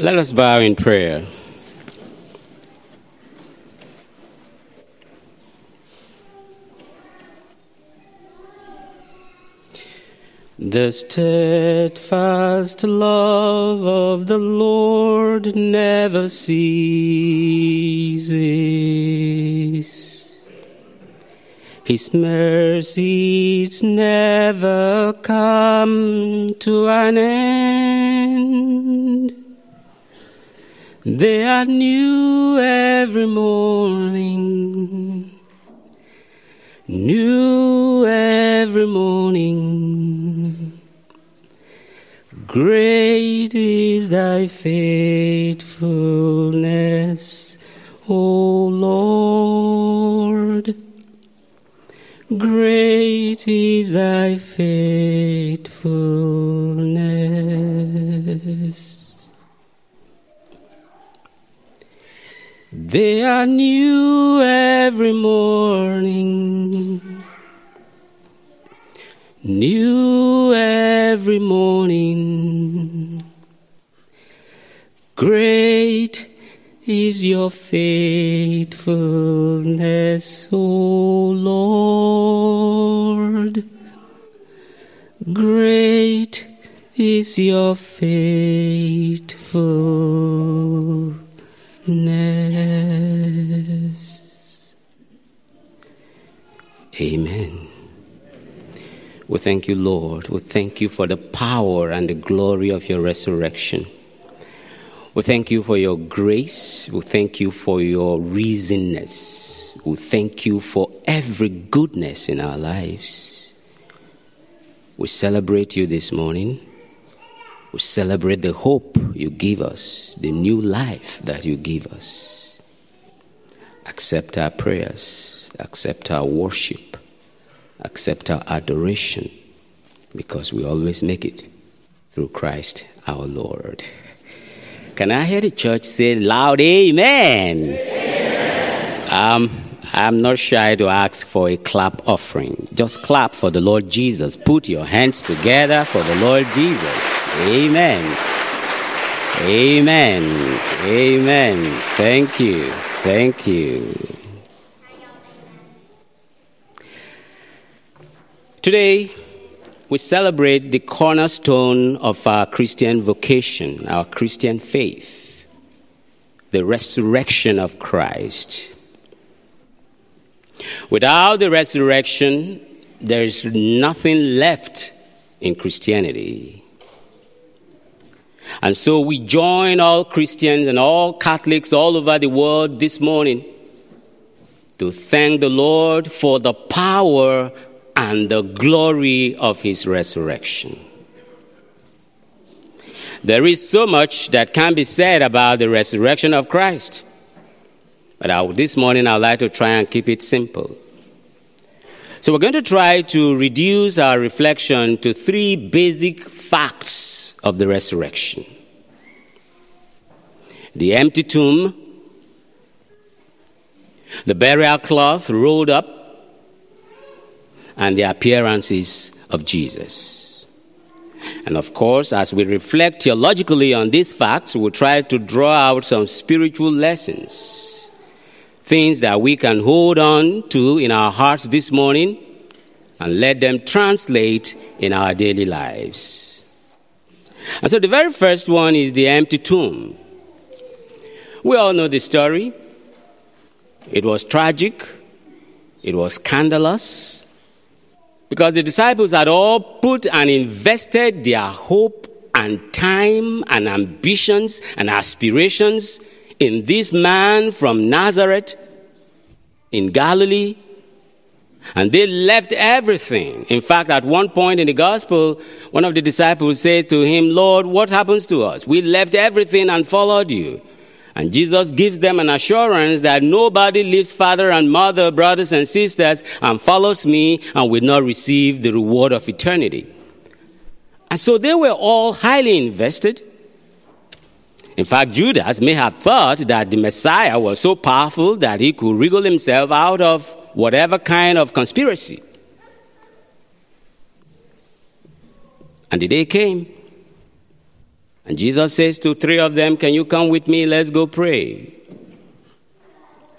Let us bow in prayer. The steadfast love of the Lord never ceases. His mercies never come to an end. They are new every morning. New every morning. Great is thy faithfulness, O Lord. Great is thy faithfulness. They are new every morning. New every morning. Great is your faithfulness, O Lord. Great is your faithfulness. Amen. We thank you, Lord. We thank you for the power and the glory of your resurrection. We thank you for your grace. We thank you for your reasonness. We thank you for every goodness in our lives. We celebrate you this morning. We celebrate the hope you give us, the new life that you give us. Accept our prayers, accept our worship, accept our adoration, because we always make it through Christ our Lord. Can I hear the church say loud amen? amen. Um, I'm not shy to ask for a clap offering. Just clap for the Lord Jesus. Put your hands together for the Lord Jesus. Amen. Amen. Amen. Thank you. Thank you. Today, we celebrate the cornerstone of our Christian vocation, our Christian faith, the resurrection of Christ. Without the resurrection, there is nothing left in Christianity. And so we join all Christians and all Catholics all over the world this morning to thank the Lord for the power and the glory of his resurrection. There is so much that can be said about the resurrection of Christ. But I, this morning I'd like to try and keep it simple. So we're going to try to reduce our reflection to three basic facts of the resurrection the empty tomb, the burial cloth rolled up, and the appearances of Jesus. And of course, as we reflect theologically on these facts, we'll try to draw out some spiritual lessons, things that we can hold on to in our hearts this morning and let them translate in our daily lives. And so the very first one is the empty tomb. We all know the story. It was tragic, it was scandalous, because the disciples had all put and invested their hope and time and ambitions and aspirations in this man from Nazareth in Galilee and they left everything. In fact, at one point in the gospel, one of the disciples said to him, Lord, what happens to us? We left everything and followed you. And Jesus gives them an assurance that nobody leaves father and mother, brothers and sisters, and follows me and will not receive the reward of eternity. And so they were all highly invested. In fact, Judas may have thought that the Messiah was so powerful that he could wriggle himself out of whatever kind of conspiracy. And the day came And Jesus says to three of them, Can you come with me? Let's go pray.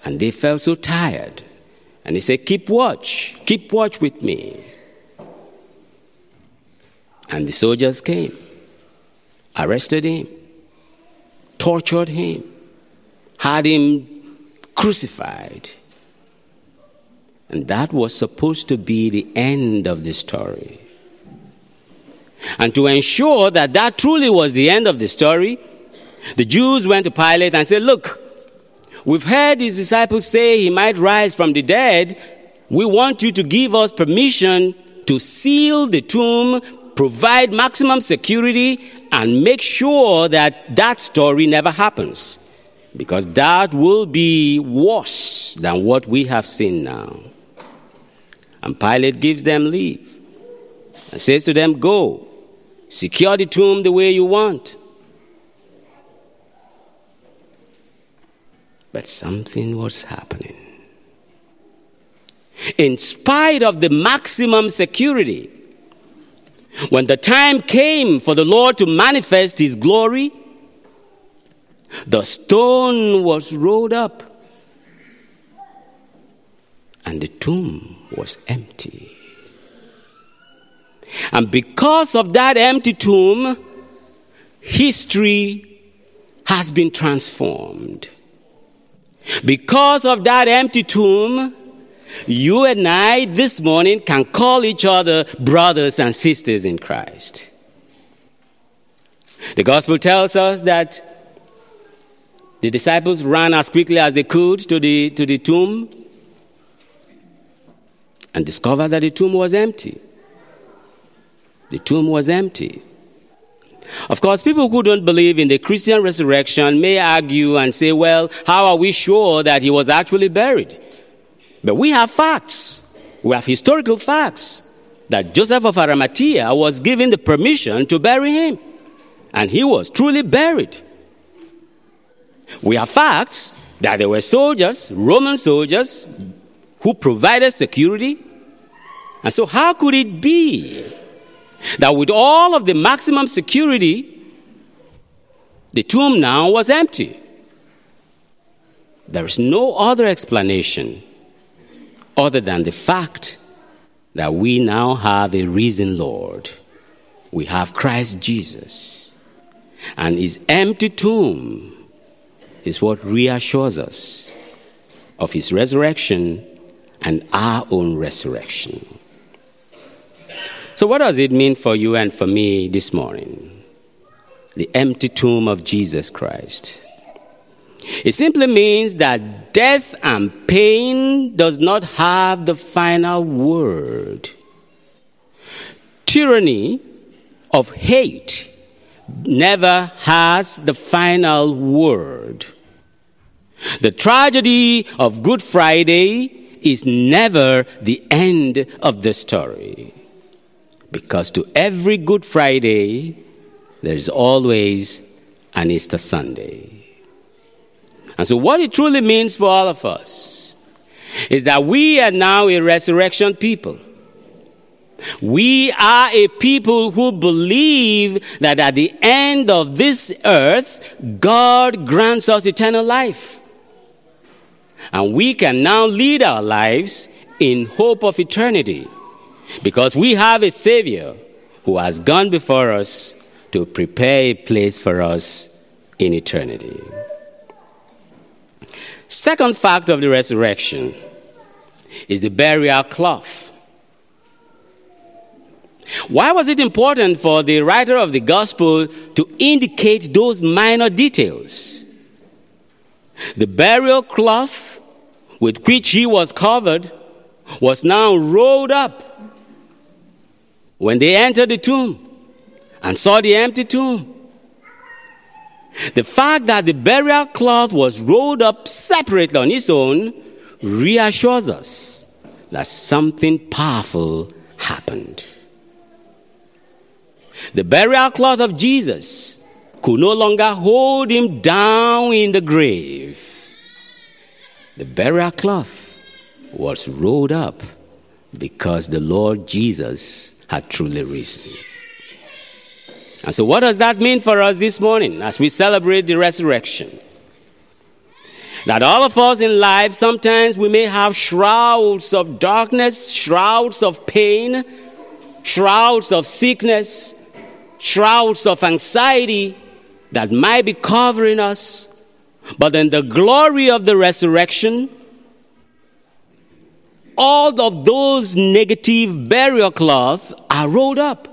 And they felt so tired. And he said, Keep watch, keep watch with me. And the soldiers came, arrested him, tortured him, had him crucified. And that was supposed to be the end of the story. And to ensure that that truly was the end of the story, the Jews went to Pilate and said, Look, we've heard his disciples say he might rise from the dead. We want you to give us permission to seal the tomb, provide maximum security, and make sure that that story never happens. Because that will be worse than what we have seen now. And Pilate gives them leave and says to them, Go, secure the tomb the way you want. But something was happening. In spite of the maximum security, when the time came for the Lord to manifest his glory, the stone was rolled up and the tomb was empty. And because of that empty tomb, history has been transformed. Because of that empty tomb, you and I this morning can call each other brothers and sisters in Christ. The gospel tells us that the disciples ran as quickly as they could to the, to the tomb and discovered that the tomb was empty. The tomb was empty. Of course, people who don't believe in the Christian resurrection may argue and say, well, how are we sure that he was actually buried? But we have facts. We have historical facts that Joseph of Arimathea was given the permission to bury him. And he was truly buried. We have facts that there were soldiers, Roman soldiers, who provided security. And so, how could it be that with all of the maximum security, the tomb now was empty? There is no other explanation other than the fact that we now have a risen Lord. We have Christ Jesus. And his empty tomb is what reassures us of his resurrection and our own resurrection. So, what does it mean for you and for me this morning? The empty tomb of Jesus Christ. It simply means that death and pain does not have the final word. Tyranny of hate never has the final word. The tragedy of Good Friday is never the end of the story. Because to every Good Friday, there is always an Easter Sunday. And so, what it truly means for all of us is that we are now a resurrection people. We are a people who believe that at the end of this earth, God grants us eternal life. And we can now lead our lives in hope of eternity because we have a Savior who has gone before us to prepare a place for us in eternity. Second fact of the resurrection is the burial cloth. Why was it important for the writer of the gospel to indicate those minor details? The burial cloth with which he was covered was now rolled up when they entered the tomb and saw the empty tomb. The fact that the burial cloth was rolled up separately on its own reassures us that something powerful happened. The burial cloth of Jesus could no longer hold him down in the grave. The burial cloth was rolled up because the Lord Jesus had truly risen. And so, what does that mean for us this morning as we celebrate the resurrection? That all of us in life, sometimes we may have shrouds of darkness, shrouds of pain, shrouds of sickness, shrouds of anxiety that might be covering us. But in the glory of the resurrection, all of those negative burial cloths are rolled up.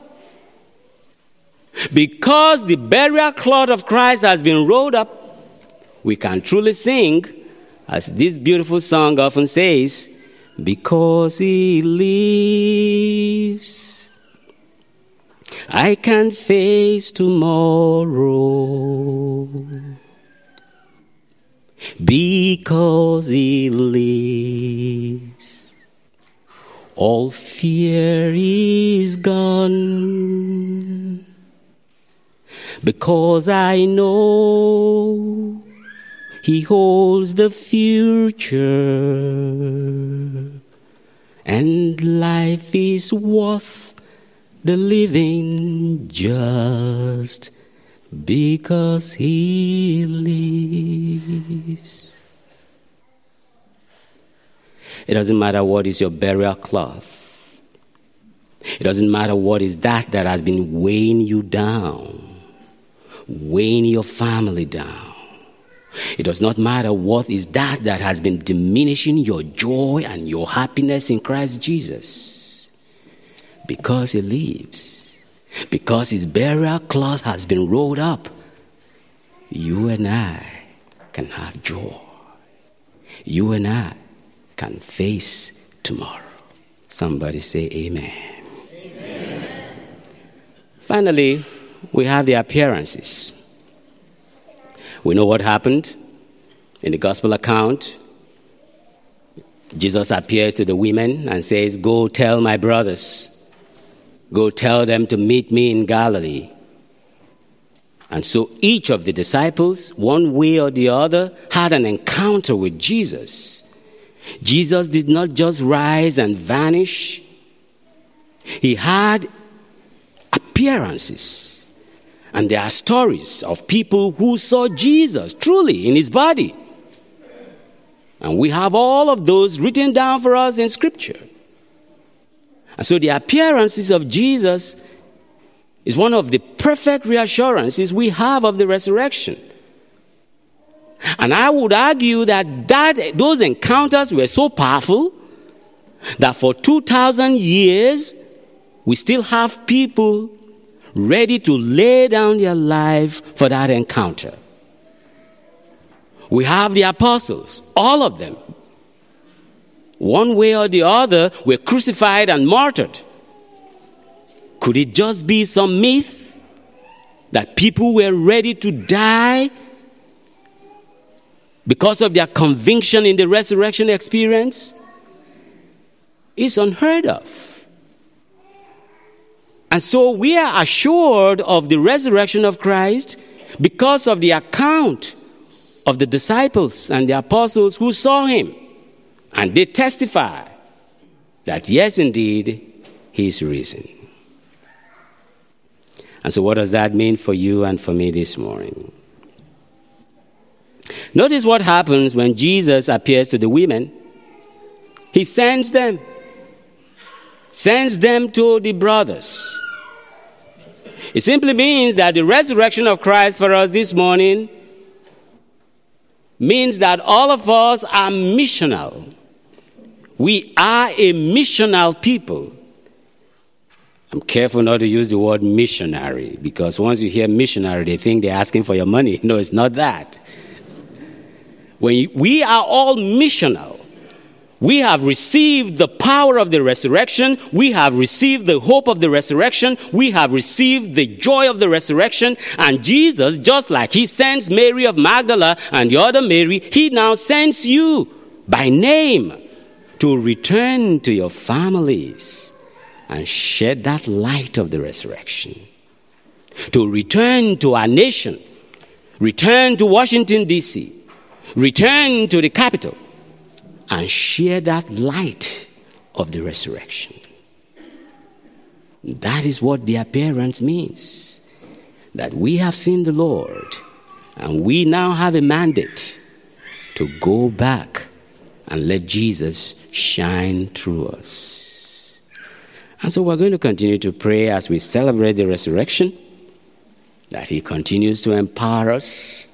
Because the burial cloth of Christ has been rolled up, we can truly sing, as this beautiful song often says, because he lives, I can face tomorrow. Because he lives, all fear is gone. Because I know he holds the future. And life is worth the living just because he lives. It doesn't matter what is your burial cloth. It doesn't matter what is that that has been weighing you down, weighing your family down. It does not matter what is that that has been diminishing your joy and your happiness in Christ Jesus. Because He lives, because His burial cloth has been rolled up, you and I can have joy. You and I can face tomorrow. Somebody say amen. amen. Finally, we have the appearances. We know what happened in the gospel account. Jesus appears to the women and says, Go tell my brothers, go tell them to meet me in Galilee. And so each of the disciples, one way or the other, had an encounter with Jesus. Jesus did not just rise and vanish, he had appearances. And there are stories of people who saw Jesus truly in his body. And we have all of those written down for us in Scripture. And so the appearances of Jesus is one of the perfect reassurances we have of the resurrection. And I would argue that, that those encounters were so powerful that for 2,000 years, we still have people ready to lay down their life for that encounter. We have the apostles, all of them. One way or the other were crucified and martyred. Could it just be some myth that people were ready to die because of their conviction in the resurrection experience? is unheard of. And so we are assured of the resurrection of Christ because of the account of the disciples and the apostles who saw him. And they testify that, yes, indeed, he is risen. And so, what does that mean for you and for me this morning? Notice what happens when Jesus appears to the women. He sends them, sends them to the brothers. It simply means that the resurrection of Christ for us this morning means that all of us are missional. We are a missional people. I'm careful not to use the word missionary because once you hear missionary, they think they're asking for your money. No, it's not that. When we are all missional, we have received the power of the resurrection. We have received the hope of the resurrection. We have received the joy of the resurrection. And Jesus, just like he sends Mary of Magdala and the other Mary, he now sends you by name to return to your families and shed that light of the resurrection. To return to our nation. Return to Washington, D.C. Return to the capital and share that light of the resurrection. That is what the appearance means. that we have seen the Lord and we now have a mandate to go back and let Jesus shine through us. And so we're going to continue to pray as we celebrate the resurrection, that He continues to empower us.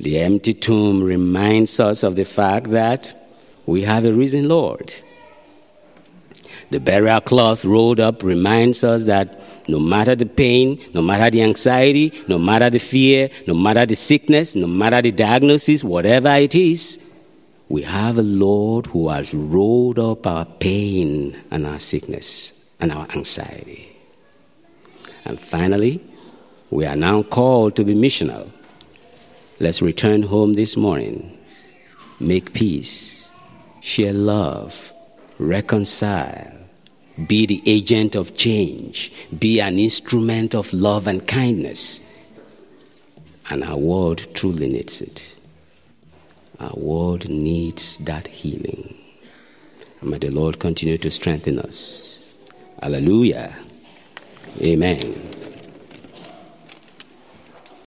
The empty tomb reminds us of the fact that we have a risen Lord. The burial cloth rolled up reminds us that no matter the pain, no matter the anxiety, no matter the fear, no matter the sickness, no matter the diagnosis, whatever it is, we have a Lord who has rolled up our pain and our sickness and our anxiety. And finally, we are now called to be missional. Let's return home this morning, make peace, share love, reconcile, be the agent of change, be an instrument of love and kindness. And our world truly needs it. Our world needs that healing. And may the Lord continue to strengthen us. Hallelujah. Amen.